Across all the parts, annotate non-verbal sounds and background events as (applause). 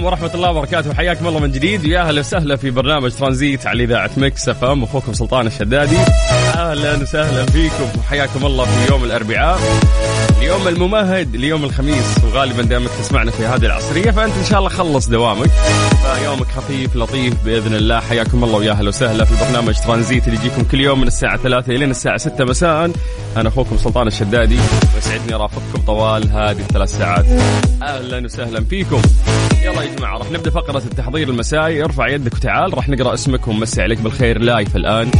عليكم ورحمة الله وبركاته. حياكم الله من جديد. ويا أهلا وسهلا في برنامج ترانزيت على إذاعة Mix FM. أخوكم سلطان الشدادي. أهلا وسهلا فيكم. وحياكم الله في يوم الأربعاء. اليوم الممهد ليوم الخميس وغالبا دائما تسمعنا في هذه العصرية. فأنت إن شاء الله خلص دوامك. فيومك خفيف لطيف بإذن الله. حياكم الله ويا أهلا وسهلا في برنامج ترانزيت اللي يجيكم كل يوم من الساعة 3 إلى الساعة 6 مساء. أنا أخوكم سلطان الشدادي. ويسعدني أرافقكم طوال هذه الثلاث ساعات. أهلا وسهلا فيكم. يلا يا جماعة راح نبدأ فقرة التحضير المسائي. ارفع يدك وتعال راح نقرأ اسمك ونمسي عليك بالخير لايف الآن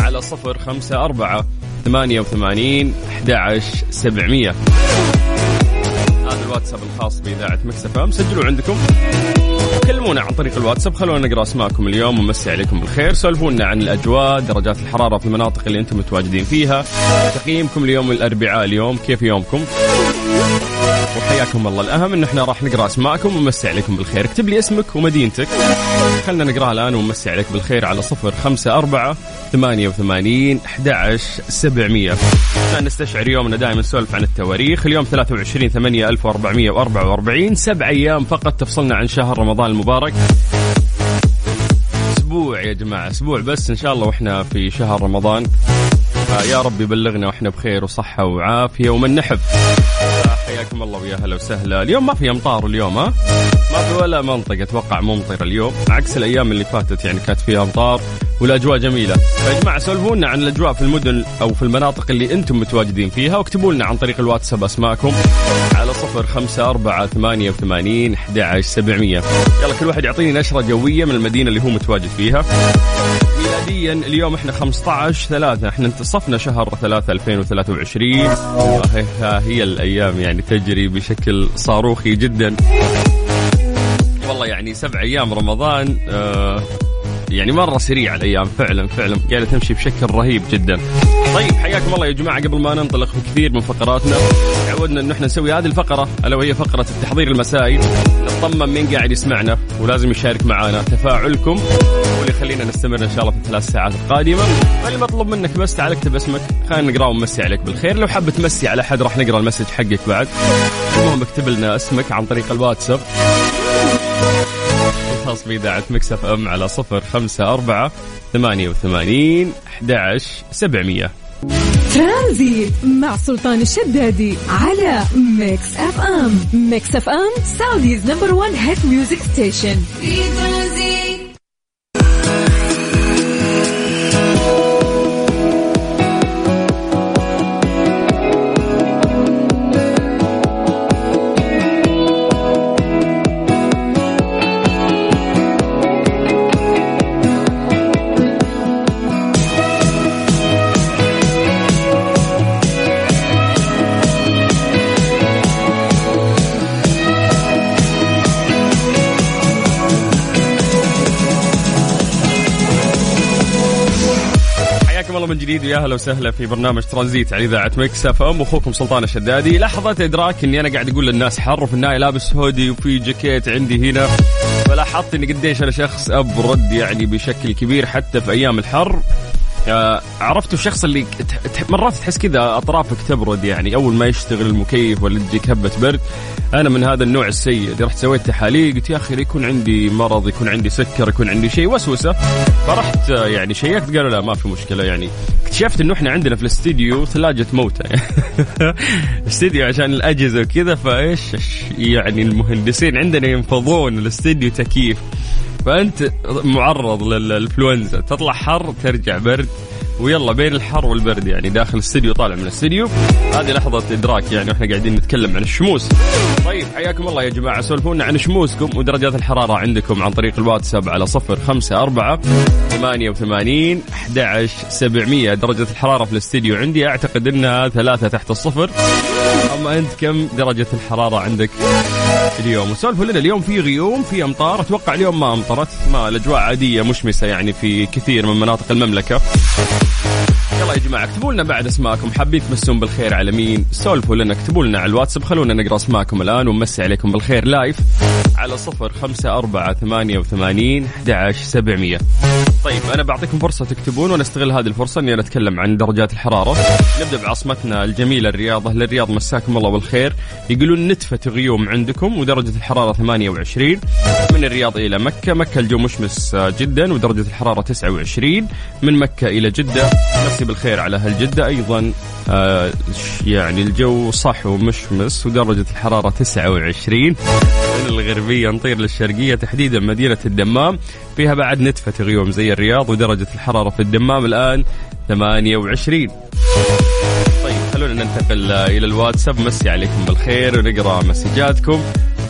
على صفر خمسة أربعة ثمانية وثمانين أحد سبعمية. هذا الواتساب الخاص بإذاعة مكسفة سجلوا عندكم. كلمونا عن طريق الواتساب خلونا نقرأ أسماءكم اليوم ونمسي عليكم بالخير. سولفونا عن الأجواء درجات الحرارة في المناطق اللي أنتم متواجدين فيها. تقييمكم اليوم الأربعاء اليوم كيف يومكم؟ وحياكم الله. الأهم إن إحنا راح نقرأ أسماءكم ونمسي عليكم بالخير. اكتب لي اسمك ومدينتك. خلنا نقراها الآن ونمسي عليك بالخير على صفر خمسة أربعة ثمانية وثمانين أحد سبعمية. إحنا نستشعر يومنا دائما نسولف عن التواريخ. اليوم 23 8 1444 سبع أيام فقط تفصلنا عن شهر رمضان المبارك. أسبوع يا جماعة أسبوع بس إن شاء الله وإحنا في شهر رمضان. يا رب يبلغنا وإحنا بخير وصحة وعافية ومن نحب. حياكم الله ويا هلا وسهلا. اليوم ما في أمطار اليوم ها؟ ما في ولا منطقة أتوقع ممطره اليوم. عكس الأيام اللي فاتت يعني كانت فيها أمطار. والأجواء جميلة. فيا جماعة سولفونا عن الأجواء في المدن أو في المناطق اللي أنتم متواجدين فيها واكتبوا لنا عن طريق الواتساب أسماءكم على صفر خمسة أربعة ثمانية وثمانين أحد عشر سبعمية. يلا كل واحد يعطيني نشرة جوية من المدينة اللي هو متواجد فيها. ميلاديا اليوم إحنا 15 3 إحنا انتصفنا شهر 3 2023 وهي ها هي الأيام يعني تجري بشكل صاروخي جدا. والله يعني سبع أيام رمضان آه يعني مرة سريع الأيام. فعلا فعلا. قاعدة تمشي بشكل رهيب جدا. طيب حياكم الله يا جماعة. قبل ما ننطلق في كثير من فقراتنا تعودنا انه إحنا نسوي هذه الفقرة ألا وهي فقرة التحضير المسائي. نطمن مين قاعد يسمعنا ولازم يشارك معنا. تفاعلكم هو اللي يخلينا نستمر إن شاء الله في الثلاث ساعات القادمة. فالمطلوب منك بس تعال اكتب اسمك. خلينا نقراه ونمسي عليك بالخير. لو حاب تمسي على أحد راح نقرأ ال message حقك بعد. المهم اكتب لنا اسمك عن طريق الواتساب. الخاص بإذاعة Mix FM على صفر خمسة أربعة ثمانية وثمانين أحد عشر سبعمية. ترانزيت مع سلطان الشدادي على Mix FM. Mix FM Saudi's number one hit music station. في ترانزيت. جديد. ويا أهلا وسهلا في برنامج ترانزيت على إذاعة Mix FM. أخوكم سلطان الشدادي. لحظة إدراك إني أنا قاعد أقول للناس حر وفي النهايه لابس هودي وفي جاكيت عندي هنا. فلاحظت اني قديش أنا شخص أبرد يعني بشكل كبير حتى في أيام الحر. عرفتوا الشخص اللي مرات تحس كذا أطرافك تبرد يعني. أول ما يشتغل المكيف ولا تجيك هبه برد أنا من هذا النوع السيء. اللي رحت سويت تحاليل قلت يا أخي يكون عندي مرض يكون عندي سكر يكون عندي شيء؟ وسوسة. فرحت آه، يعني شيكت قالوا لا ما في مشكلة يعني. اكتشفت إنه إحنا عندنا في الاستديو ثلاجة موتى (laughs) استديو عشان الأجهزة وكذا فإيش يعني المهندسين عندنا ينفضون الاستديو تكييف. فأنت معرض للإنفلونزا. تطلع حر ترجع برد. ويلا بين الحر والبرد يعني داخل الاستديو طالع من الاستديو هذه لحظة إدراك يعني وإحنا قاعدين نتكلم عن الشموس. طيب حياكم الله يا جماعة. سولفونا عن شموسكم ودرجات الحرارة عندكم عن طريق الواتساب على صفر خمسة أربعة ثمانية وثمانين أحد سبعمية. درجة الحرارة في الاستديو عندي أعتقد أنها ثلاثة تحت الصفر. أما أنت كم درجة الحرارة عندك اليوم؟ وسولفوا لنا اليوم في غيوم في أمطار. أتوقع اليوم ما أمطرت ما الأجواء عادية مشمسة يعني في كثير من مناطق المملكة. يلا يا جماعة اكتبوا لنا بعد اسماءكم حابين تمسون بالخير على مين؟ سولفوا لنا اكتبوا لنا على الواتساب. خلونا نقرأ اسماءكم الآن ونمسي عليكم بالخير لايف على صفر خمسة أربعة ثمانية وثمانين أحد سبعمية. طيب أنا بعطيكم فرصة تكتبون ونستغل هذه الفرصة إني أنا أتكلم عن درجات الحرارة. نبدأ بعاصمتنا الجميلة الرياض أهل الرياض مساكم الله بالخير. يقولون نتفة غيوم عندكم ودرجة الحرارة 28 من الرياض إلى مكة. مكة الجو مشمس جدا ودرجة الحرارة 29 من مكة إلى جدة. مسي بالخير على أهل جدة. أيضا آه، يعني الجو صح ومشمس ودرجة الحرارة 29 من الغربية نطير للشرقية تحديدا مدينة الدمام. فيها بعد نتفة غيوم زي الرياض ودرجة الحرارة في الدمام الآن 28 طيب خلونا ننتقل إلى الواتساب. مسي عليكم بالخير ونقرأ مسجاتكم.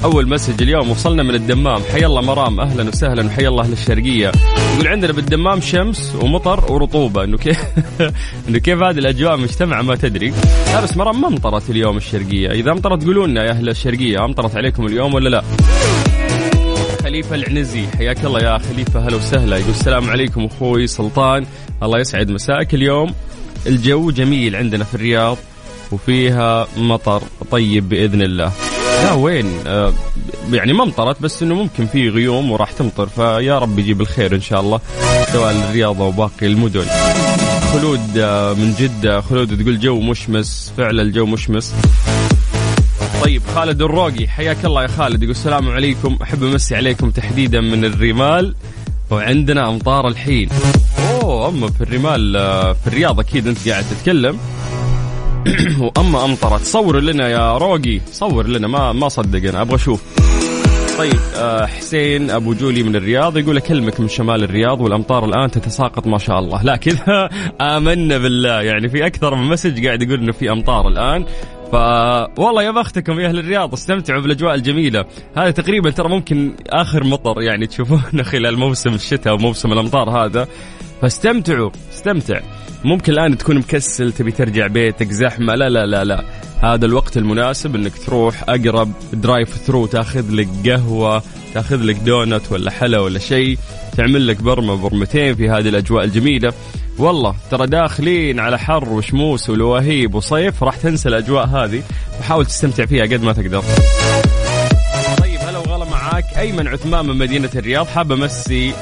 أول مسج اليوم وصلنا من الدمام. حيا الله مرام أهلا وسهلا وحيا الله أهل الشرقية يقول عندنا بالدمام شمس ومطر ورطوبة. إنه كيف (laughs) إنه كيف هذه الأجواء مجتمعة ما تدري. لا بس مرام ما امطرت اليوم الشرقية. إذا امطرت قولوا لنا يا أهل الشرقية امطرت عليكم اليوم ولا لا؟ خليفة العنزي حياك الله يا خليفة. هلا وسهلا. يقول السلام عليكم أخوي سلطان. الله يسعد مساك اليوم. الجو جميل عندنا في الرياض وفيها مطر طيب بإذن الله. لا وين؟ آه يعني ما امطرت بس إنه ممكن في غيوم وراح تمطر فيا رب يجيب الخير إن شاء الله سواء الرياض أو باقي المدن. خلود آه من جدة خلود تقول جو مشمس فعلا الجو مشمس. طيب خالد الروقي حياك الله يا خالد يقول السلام عليكم أحب أمسي عليكم تحديدا من الرمال وعندنا أمطار الحين. أوه أما في الرمال آه، في الرياض أكيد أنت قاعد تتكلم. (coughs) واما أمطرت. صور لنا يا روقي. صور لنا. ما ما صدق أنا أبغى أشوف. طيب آه، حسين أبو جولي من الرياض يقول اكلمك من شمال الرياض والأمطار الآن تتساقط ما شاء الله. لا كذا (laughs) آمنا بالله. يعني في أكثر من message قاعد يقول إنه في أمطار الآن. ف والله يا بختكم يا أهل الرياض استمتعوا بالأجواء الجميلة. هذا تقريبا ترى ممكن آخر مطر يعني تشوفونه (laughs) خلال موسم الشتاء وموسم الأمطار هذا. فاستمتعوا استمتع. ممكن الآن تكون مكسل تبي ترجع بيتك زحمة. لا لا لا لا. هذا الوقت المناسب إنك تروح أقرب drive thru تأخذ لك قهوة تأخذ لك دونت ولا حلا ولا شيء. تعمل لك برمة برمتين في هذه الأجواء الجميلة. والله ترى داخلين على حر وشموس ولواهيب وصيف راح تنسى الأجواء هذه وحاول تستمتع فيها قد ما تقدر. طيب هلا وغلا معاك أيمن عثمان من مدينة الرياض. حاب أمسي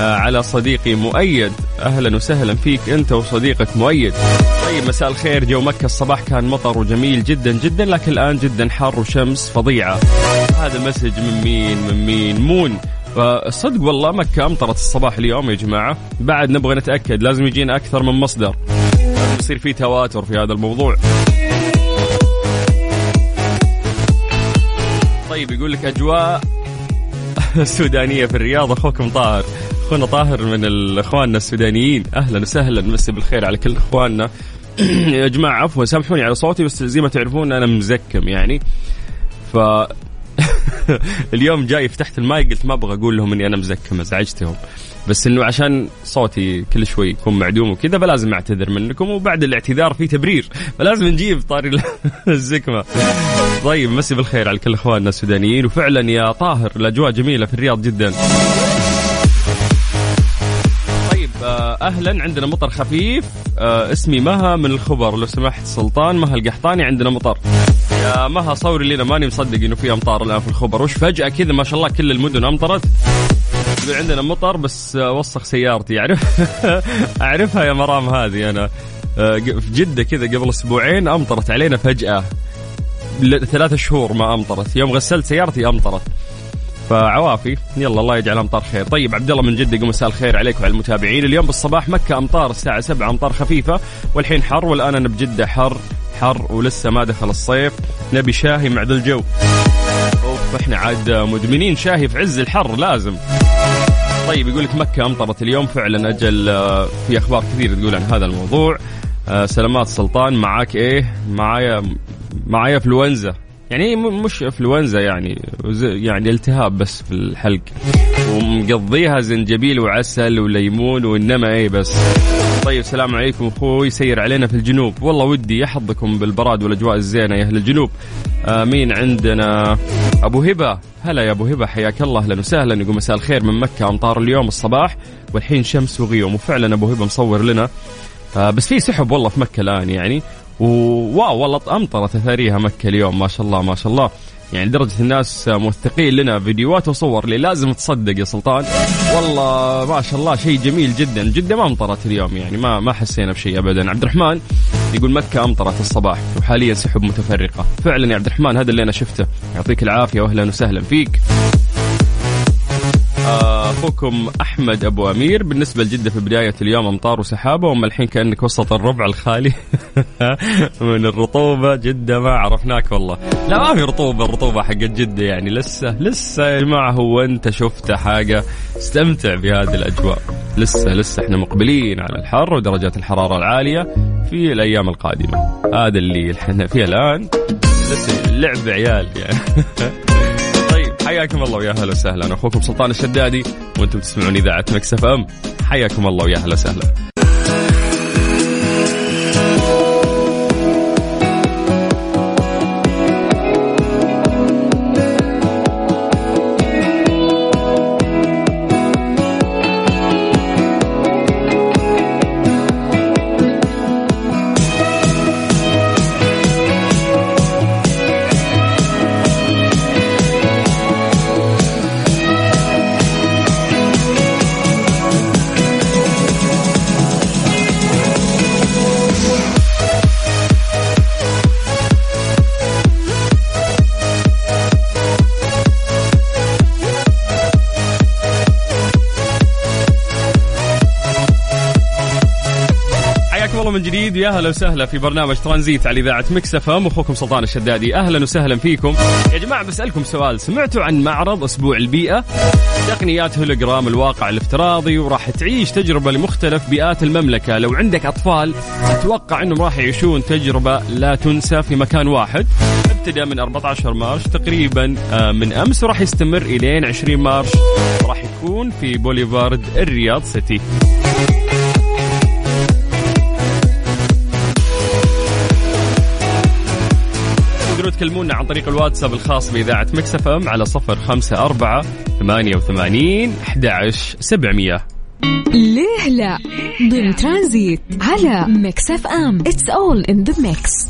على صديقي مؤيد. أهلا وسهلا فيك أنت وصديقك مؤيد. طيب مساء الخير. جو مكة الصباح كان مطر وجميل جدا جدا لكن الآن جدا حر وشمس فظيعة. هذا message من مين؟ من مين؟ مون. فالصدق والله مكة أمطرت الصباح اليوم يا جماعة. بعد نبغى نتأكد لازم يجينا أكثر من مصدر. يصير في تواتر في هذا الموضوع. طيب يقول لك أجواء (laughs) سودانية في الرياض أخوكم طاهر. أخونا طاهر من الأخواننا السودانيين. أهلا وسهلا. مسي بالخير على كل إخواننا. (clears throat) يا جماعة عفوا. سامحوني على صوتي بس زي ما تعرفون أنا مزكم يعني. ف (laughs) اليوم جاي فتحت الماي قلت ما أبغى أقول لهم إني أنا مزكم أزعجتهم. بس إنه عشان صوتي كل شوي يكون معدوم وكذا فلازم أعتذر منكم. وبعد الاعتذار في تبرير. فلازم نجيب طاري (laughs) الزكمة. طيب مسي بالخير على كل إخواننا السودانيين. وفعلا يا طاهر الأجواء جميلة في الرياض جدا. أهلا. عندنا مطر خفيف. آه، اسمي مها من الخبر. لو سمحت سلطان مها القحطاني عندنا مطر. يا مها صوري لنا. ماني مصدق إنه في أمطار الآن في الخبر. وش فجأة كذا ما شاء الله كل المدن أمطرت. عندنا مطر بس وسخ سيارتي. اعرف (laughs) أعرفها يا مرام هذه أنا. آه، في جدة كذا قبل أسبوعين أمطرت علينا فجأة. ثلاثة شهور ما أمطرت. يوم غسلت سيارتي أمطرت. فعوافي. يلا الله يجعل أمطار خير. طيب عبد الله من جدة مساء الخير عليك وعلى المتابعين. اليوم بالصباح مكة أمطار الساعة 7 أمطار خفيفة والحين حر والآن أنا بجدة حر حر ولسه ما دخل الصيف. نبي شاهي مع ذا الجو. أوف إحنا عاد مدمنين شاهي في عز الحر لازم. طيب يقول لك مكة أمطرت اليوم فعلا أجل آه، في أخبار كثير تقول عن هذا الموضوع. آه، سلامات سلطان معاك إيه؟ معايا معايا فلونزا يعني مش انفلونزا يعني يعني التهاب بس في الحلق. ومقضيها زنجبيل وعسل وليمون وإنما إيه بس. طيب السلام عليكم أخوي سير علينا في الجنوب. والله ودي يحظكم بالبراد والأجواء الزينة يا أهل الجنوب. مين عندنا أبو هبة. هلا يا أبو هبة حياك الله. أهلا وسهلا يقول مساء الخير من مكة امطار اليوم الصباح. والحين شمس وغيوم وفعلا أبو هبة مصور لنا. آه بس في سحب والله في مكة الآن يعني. وواو والله امطرت اثاريها مكة اليوم ما شاء الله ما شاء الله. يعني لدرجة الناس موثقين لنا فيديوهات وصور اللي لازم تصدق يا سلطان. والله ما شاء الله شيء جميل جدا جدة ما أمطرت اليوم يعني ما ما حسينا بشيء ابدا. عبد الرحمن يقول مكة أمطرت الصباح وحاليا سحب متفرقة. فعلا يا عبد الرحمن هذا اللي أنا شفته. يعطيك العافية واهلا وسهلا فيك. آه، أخوكم أحمد أبو أمير. بالنسبة لجدة في بداية اليوم أمطار وسحابة وأما الحين كأنك وسط الربع الخالي (laughs) من الرطوبة. جدة ما عرفناك والله. لا ما في رطوبة. الرطوبة حقت جدة يعني لسه لسه يا جماعة هو أنت شفت حاجة؟ استمتع بهذه الأجواء. لسه لسه إحنا مقبلين على الحر ودرجات الحرارة العالية في الأيام القادمة. هذا اللي إحنا فيه الآن. لسه لعب عيال يعني. (laughs) حياكم الله ويا أهلا وسهلا. أخوكم سلطان الشدادي وأنتم تسمعون إذاعة مكس أف أم. حياكم الله ويا أهلا وسهلا. من جديد. ويا أهلا وسهلا في برنامج ترانزيت على إذاعة Mix FM. أخوكم سلطان الشدادي. أهلا وسهلا فيكم. يا جماعة بسألكم سؤال. سمعتوا عن معرض أسبوع البيئة؟ تقنيات هولوجرام الواقع الافتراضي وراح تعيش تجربة لمختلف بيئات المملكة. لو عندك أطفال أتوقع إنهم راح يعيشون تجربة لا تنسى في مكان واحد. ابتدى من 14 March تقريبا آه، من أمس وراح يستمر إلين 20 March راح يكون في بوليفارد الرياض سيتي. تقدرون تكلمونا عن طريق الواتساب الخاص بإذاعة Mix FM على صفر خمسة أربعة ثمانية وثمانين أحد عشر سبعمية. ليه لا؟ ضمن ترانزيت على FM. It's all in the mix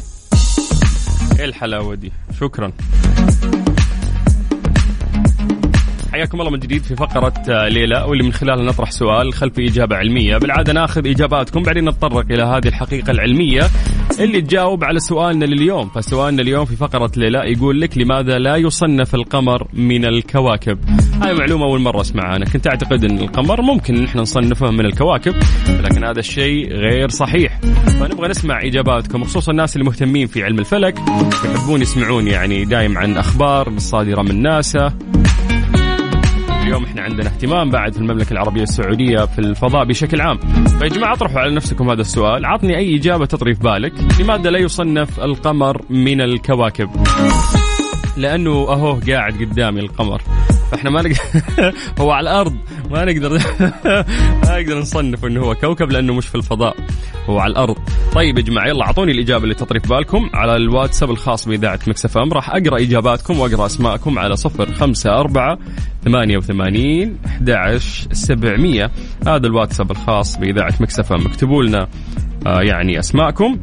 إيه الحلاوة دي؟ شكرا. حياكم الله من جديد في فقرة آه، ليه لا واللي من خلالها نطرح سؤال خلف إجابة علمية. بالعادة ناخذ إجاباتكم بعدين نتطرق إلى هذه الحقيقة العلمية اللي تجاوب على سؤالنا لليوم. فسؤالنا اليوم في فقرة ليلى يقول لك لماذا لا يصنف القمر من الكواكب؟ هاي معلومة أول مرة أسمعها. أنا كنت أعتقد أن القمر ممكن نحن نصنفه من الكواكب لكن هذا الشيء غير صحيح. فنبغى نسمع إجاباتكم خصوصا الناس اللي مهتمين في علم الفلك يحبون يسمعون يعني دايم عن أخبار الصادرة من ناسا. اليوم إحنا عندنا اهتمام بعد في المملكة العربية السعودية في الفضاء بشكل عام. فيا جماعة اطرحوا على نفسكم هذا السؤال. عطني أي إجابة تطري في بالك لماذا لا يصنف القمر من الكواكب. لأنه اهو قاعد قدامي القمر. فاحنا ما نقدر (laughs) هو على الأرض. ما نقدر (laughs) ما نقدر نصنف إنه هو كوكب لأنه مش في الفضاء. هو على الأرض. طيب يا جماعة يلا أعطوني الإجابة اللي تطري في بالكم على الواتساب الخاص بإذاعة مكسف إم. راح أقرأ إجاباتكم وأقرأ أسماءكم على صفر خمسة أربعة ثمانية وثمانين أحد عشر سبعمية. هذا الواتساب الخاص بإذاعة مكسف إم. اكتبوا لنا آه يعني أسماءكم.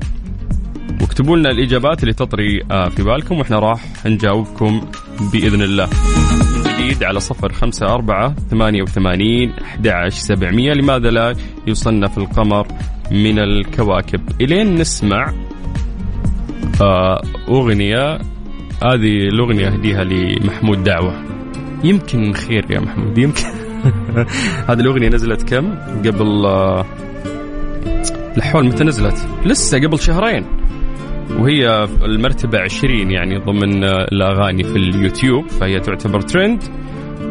واكتبوا لنا الإجابات اللي تطري آه في بالكم. وإحنا راح نجاوبكم بإذن الله. جديد على صفر خمسة أربعة ثمانية وثمانين أحد سبعمية. لماذا لا يصنف القمر من الكواكب؟ إلين نسمع آه، أغنية. هذه الأغنية أهديها لمحمود دعوة. يمكن خير يا محمود يمكن. (laughs) هذه الأغنية نزلت كم؟ قبل آه، الحول متى نزلت؟ لسه قبل شهرين. وهي المرتبة 20 يعني ضمن الأغاني في اليوتيوب فهي تعتبر ترند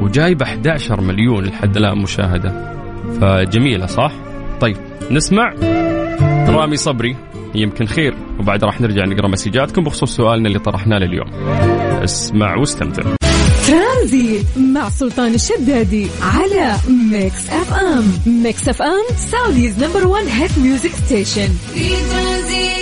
وجايبة 11 مليون لحد الآن مشاهدة. فجميلة صح؟ طيب نسمع رامي صبري. يمكن خير وبعد راح نرجع نقرأ مسجاتكم بخصوص سؤالنا اللي طرحناه لليوم. اسمع واستمتع. ترانزيت مع سلطان الشدادي على Mix FM Mix FM Saudi's number 1 hit music station في ترانزيت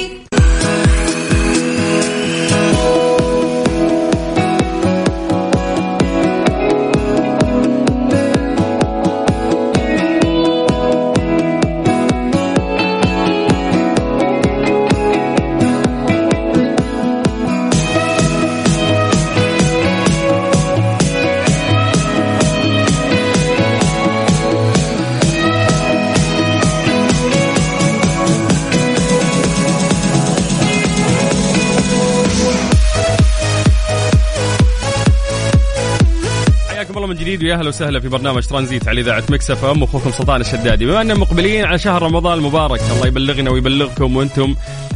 أهلا وسهلا في برنامج ترانزيت على إذاعة Mix FM. أخوكم سلطان الشدادي. بما أننا مقبلين على شهر رمضان المبارك الله يبلغنا ويبلغكم وأنتم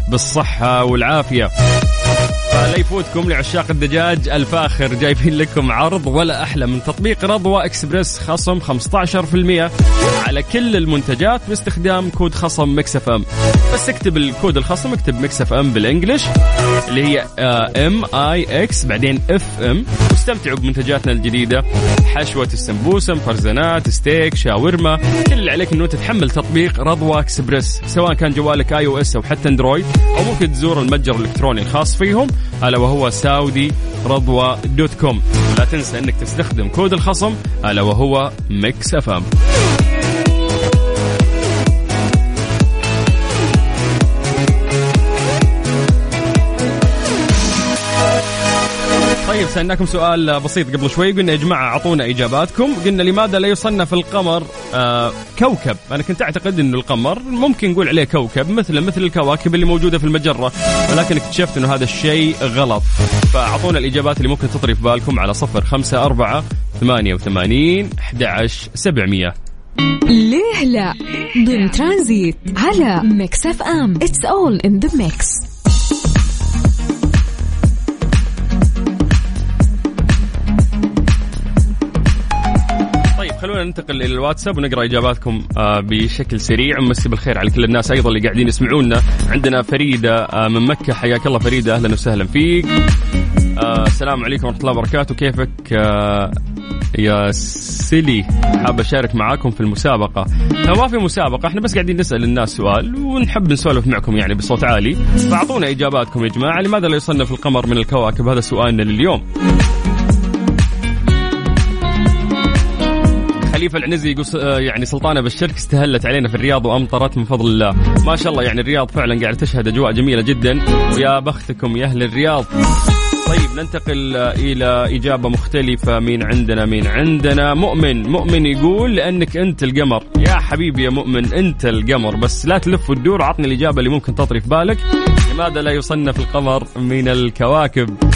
بالصحة والعافية. فلا يفوتكم لعشاق الدجاج الفاخر جايبين لكم عرض ولا أحلى من تطبيق رضوى إكسبريس خصم 15% على كل المنتجات باستخدام كود خصم Mix FM. بس اكتب الكود الخصم اكتب Mix FM بال English اللي هي M I X بعدين F M واستمتعوا بمنتجاتنا الجديدة. حشوة السمبوسه مخرزنات ستيك شاورما. كل اللي عليك إنه تتحمل تطبيق رضوى إكسبريس. سواء كان جوالك iOS أو حتى Android أو ممكن تزور المتجر الإلكتروني الخاص فيهم ألا وهو Saudi رضوى dot com. لا تنسى إنك تستخدم كود الخصم ألا وهو Mix F M سألناكم سؤال بسيط قبل شوي قلنا يا جماعة أعطونا إجاباتكم. قلنا لماذا لا يصنف القمر آه كوكب؟ أنا كنت أعتقد أنه القمر ممكن نقول عليه كوكب مثل مثل الكواكب اللي موجودة في المجرة ولكن اكتشفت أنه هذا الشيء غلط. فأعطونا الإجابات اللي ممكن تطري في بالكم على صفر خمسة أربعة ثمانية وثمانين أحد سبعمية. ليه لا؟ ضمن ترانزيت على Mix FM. It's all in the mix ننتقل إلى الواتساب ونقرأ إجاباتكم آه، بشكل سريع. ومسي بالخير على كل الناس أيضا اللي قاعدين يسمعونا. عندنا فريدة آه، من مكة. حياك الله فريدة. أهلا وسهلا فيك. آه، السلام عليكم ورحمة الله وبركاته. كيفك؟ يا سيلي حاب أشارك معاكم في المسابقة. ما في مسابقة إحنا بس قاعدين نسأل الناس سؤال ونحب نسولف معكم يعني بصوت عالي. فأعطونا إجاباتكم يا جماعة لماذا لا يصنف القمر من الكواكب؟ هذا سؤالنا لليوم. خليفه العنزي يقول آه، يعني سلطانة بالشرك استهلت علينا في الرياض وأمطرت من فضل الله. ما شاء الله يعني الرياض فعلا قاعد تشهد أجواء جميلة جدا. ويا بختكم يا أهل الرياض. طيب ننتقل إلى إجابة مختلفة مين عندنا مين عندنا مؤمن. مؤمن يقول لأنك أنت القمر. يا حبيبي يا مؤمن أنت القمر. بس لا تلف وتدور عطني الإجابة اللي ممكن تطري في بالك. لماذا لا يصنف القمر من الكواكب؟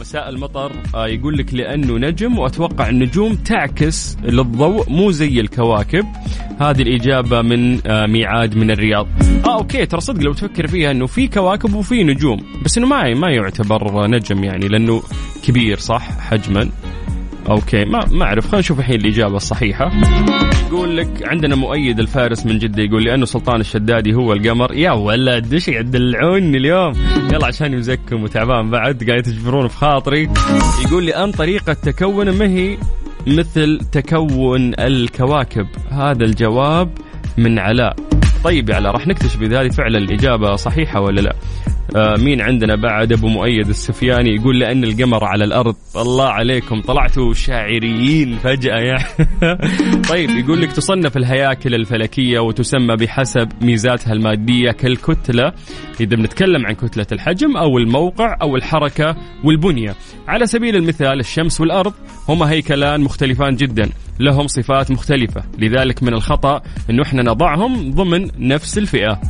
مساء المطر. آه، يقول لك لأنه نجم وأتوقع النجوم تعكس للضوء مو زي الكواكب. هذه الإجابة من آه، ميعاد من الرياض. آه okay ترى صدق لو تفكر فيها إنه في كواكب وفي نجوم بس إنه ما ما يعتبر نجم يعني لأنه كبير صح؟ حجما. Okay ما ما أعرف خلينا نشوف الحين الإجابة الصحيحة. يقول لك عندنا مؤيد الفارس من جدة يقول لأنه سلطان الشدادي هو القمر. يا ولد إيش قاعد تدلعوني اليوم؟ يلا عشان يمزكم وتعبان بعد قاعد تجبرون في خاطري. يقول لي ان طريقة تكونه ما هي مثل تكون الكواكب؟ هذا الجواب من علاء. طيب يا علاء راح نكتشف إذا هذه فعلا الإجابة صحيحة ولا لا؟ آه مين عندنا بعد أبو مؤيد السفياني يقول لأن القمر على الأرض. الله عليكم طلعتوا شاعريين فجأة يعني (laughs) طيب يقول لك تصنف الهياكل الفلكية وتسمى بحسب ميزاتها المادية كالكتلة. إذا بنتكلم عن كتلة الحجم أو الموقع أو الحركة والبنية. على سبيل المثال الشمس والأرض هما هيكلان مختلفان جدا لهم صفات مختلفة. لذلك من الخطأ انه إحنا نضعهم ضمن نفس الفئة.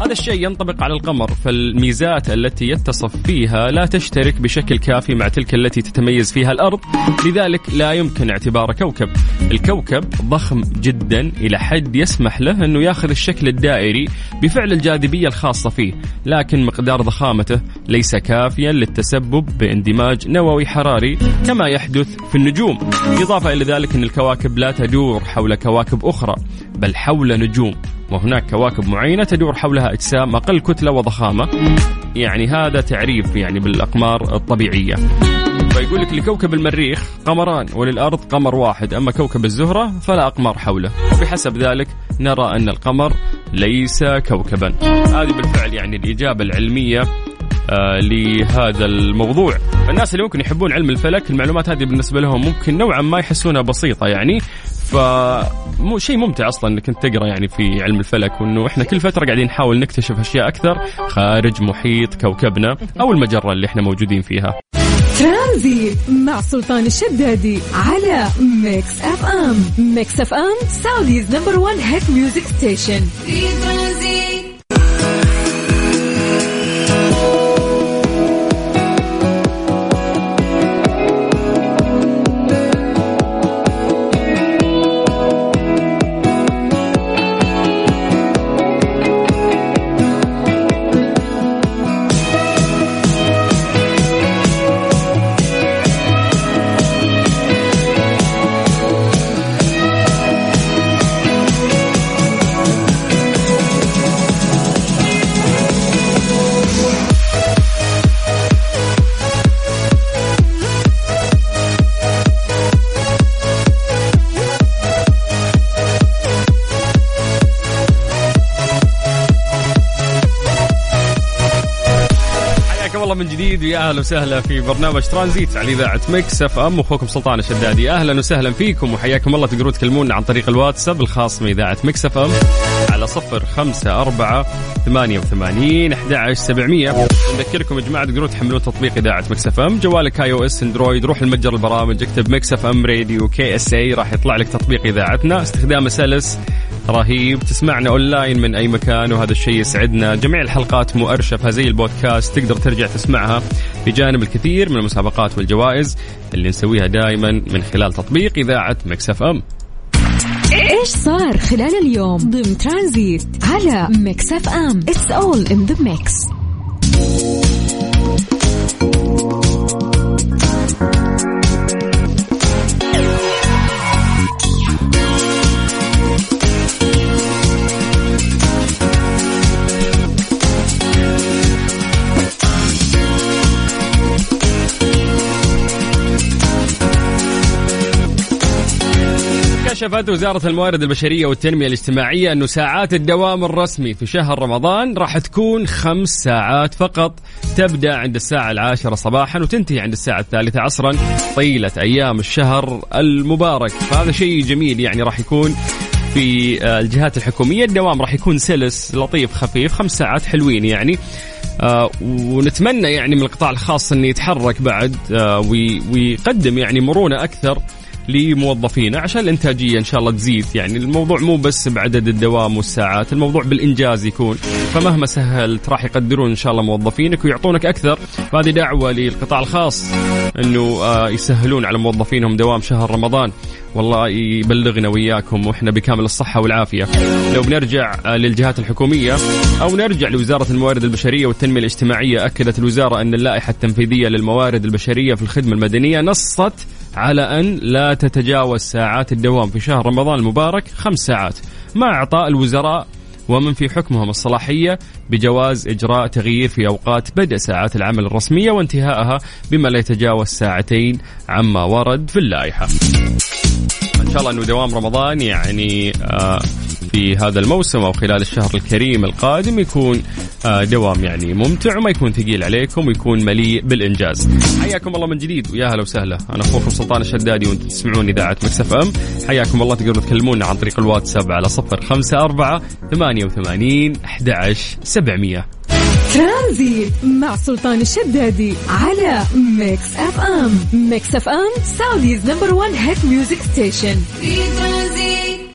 هذا الشيء ينطبق على القمر فالميزات التي يتصف فيها لا تشترك بشكل كافي مع تلك التي تتميز فيها الأرض لذلك لا يمكن اعتباره كوكب. الكوكب ضخم جدا إلى حد يسمح له أنه ياخذ الشكل الدائري بفعل الجاذبية الخاصة فيه لكن مقدار ضخامته ليس كافيا للتسبب باندماج نووي حراري كما يحدث في النجوم. إضافة إلى ذلك أن الكواكب لا تدور حول كواكب أخرى بل حول نجوم. وهناك كواكب معينة تدور حولها أجسام أقل كتلة وضخامة. يعني هذا تعريف يعني بالأقمار الطبيعية. فيقول لك لكوكب المريخ قمران وللأرض قمر واحد. أما كوكب الزهرة فلا أقمار حوله. وبحسب ذلك نرى أن القمر ليس كوكبا. هذه بالفعل يعني الإجابة العلمية آه لهذا الموضوع. الناس اللي ممكن يحبون علم الفلك المعلومات هذه بالنسبة لهم ممكن نوعا ما يحسونها بسيطة. يعني ف مو شيء ممتع أصلا إنك أنت تقرأ يعني في علم الفلك وإنه إحنا كل فترة قاعدين نحاول نكتشف أشياء أكثر خارج محيط كوكبنا أو المجرة اللي إحنا موجودين فيها. ترانزيت مع سلطان الشدادي على Mix FM Mix FM Saudi's number 1 hit music station في ترانزيت. من جديد. ويا أهلا وسهلا في برنامج ترانزيت على إذاعة Mix FM. أخوكم سلطان الشدادي. أهلا وسهلا فيكم وحياكم الله. تقدرون تكلمونا عن طريق الواتساب الخاص باذاعه Mix FM على صفر خمسة أربعة ثمانية وثمانين أحد عشر سبعمية. نذكركم يا جماعة تقدرون تحملون تطبيق إذاعة Mix FM. جوالك iOS Android روح المتجر البرامج اكتب Mix FM Radio KSA راح يطلع لك تطبيق إذاعتنا. استخدامه سلس رهيب. تسمعنا اونلاين من أي مكان وهذا الشيء يسعدنا. جميع الحلقات مؤرشفه زي البودكاست. تقدر ترجع تسمعها بجانب الكثير من المسابقات والجوائز اللي نسويها دائما من خلال تطبيق إذاعة Mix FM. إيش صار خلال اليوم ضمن ترانزيت على Mix FM؟ It's all in the mix كشفت وزارة الموارد البشرية والتنمية الاجتماعية أنه ساعات الدوام الرسمي في شهر رمضان راح تكون خمس ساعات فقط. تبدأ عند الساعة العاشرة صباحا وتنتهي عند الساعة الثالثة عصرا. طيلة أيام الشهر المبارك. فهذا شيء جميل يعني راح يكون في آه، الجهات الحكومية. الدوام راح يكون سلس لطيف خفيف خمس ساعات حلوين يعني. آه ونتمنى يعني من القطاع الخاص إنه يتحرك بعد آه وي- ويقدم يعني مرونة أكثر. لموظفينه عشان الإنتاجية إن شاء الله تزيد. يعني الموضوع مو بس بعدد الدوام والساعات الموضوع بالإنجاز يكون. فمهما سهلت راح يقدرون إن شاء الله موظفينك ويعطونك أكثر. فهذه دعوة للقطاع الخاص إنه آه يسهلون على موظفينهم دوام شهر رمضان. والله يبلغنا وياكم وإحنا بكامل الصحة والعافية. لو بنرجع آه، للجهات الحكومية أو نرجع لوزارة الموارد البشرية والتنمية الاجتماعية أكدت الوزارة أن اللائحة التنفيذية للموارد البشرية في الخدمة المدنية نصت على أن لا تتجاوز ساعات الدوام في شهر رمضان المبارك خمس ساعات مع إعطاء الوزراء ومن في حكمهم الصلاحية بجواز إجراء تغيير في أوقات بدء ساعات العمل الرسمية وانتهائها بما لا يتجاوز ساعتين عما ورد في اللائحة. إن شاء الله إنه دوام رمضان يعني آه، في هذا الموسم أو خلال الشهر الكريم القادم يكون آه، دوام يعني ممتع وما يكون ثقيل عليكم ويكون مليء بالإنجاز. حياكم الله من جديد ويا هلا وسهلا. أنا أخوكم سلطان الشدادي وأنتم تسمعون إذاعة Mix FM. حياكم الله تقدرون تكلمونا عن طريق الواتساب على صفر خمسة أربعة ثمانية وثمانين أحد عشر سبعمية. ترانزيت مع سلطان الشدادي على Mix FM. Mix FM Saudi's number 1 hit music station. في ترانزيت.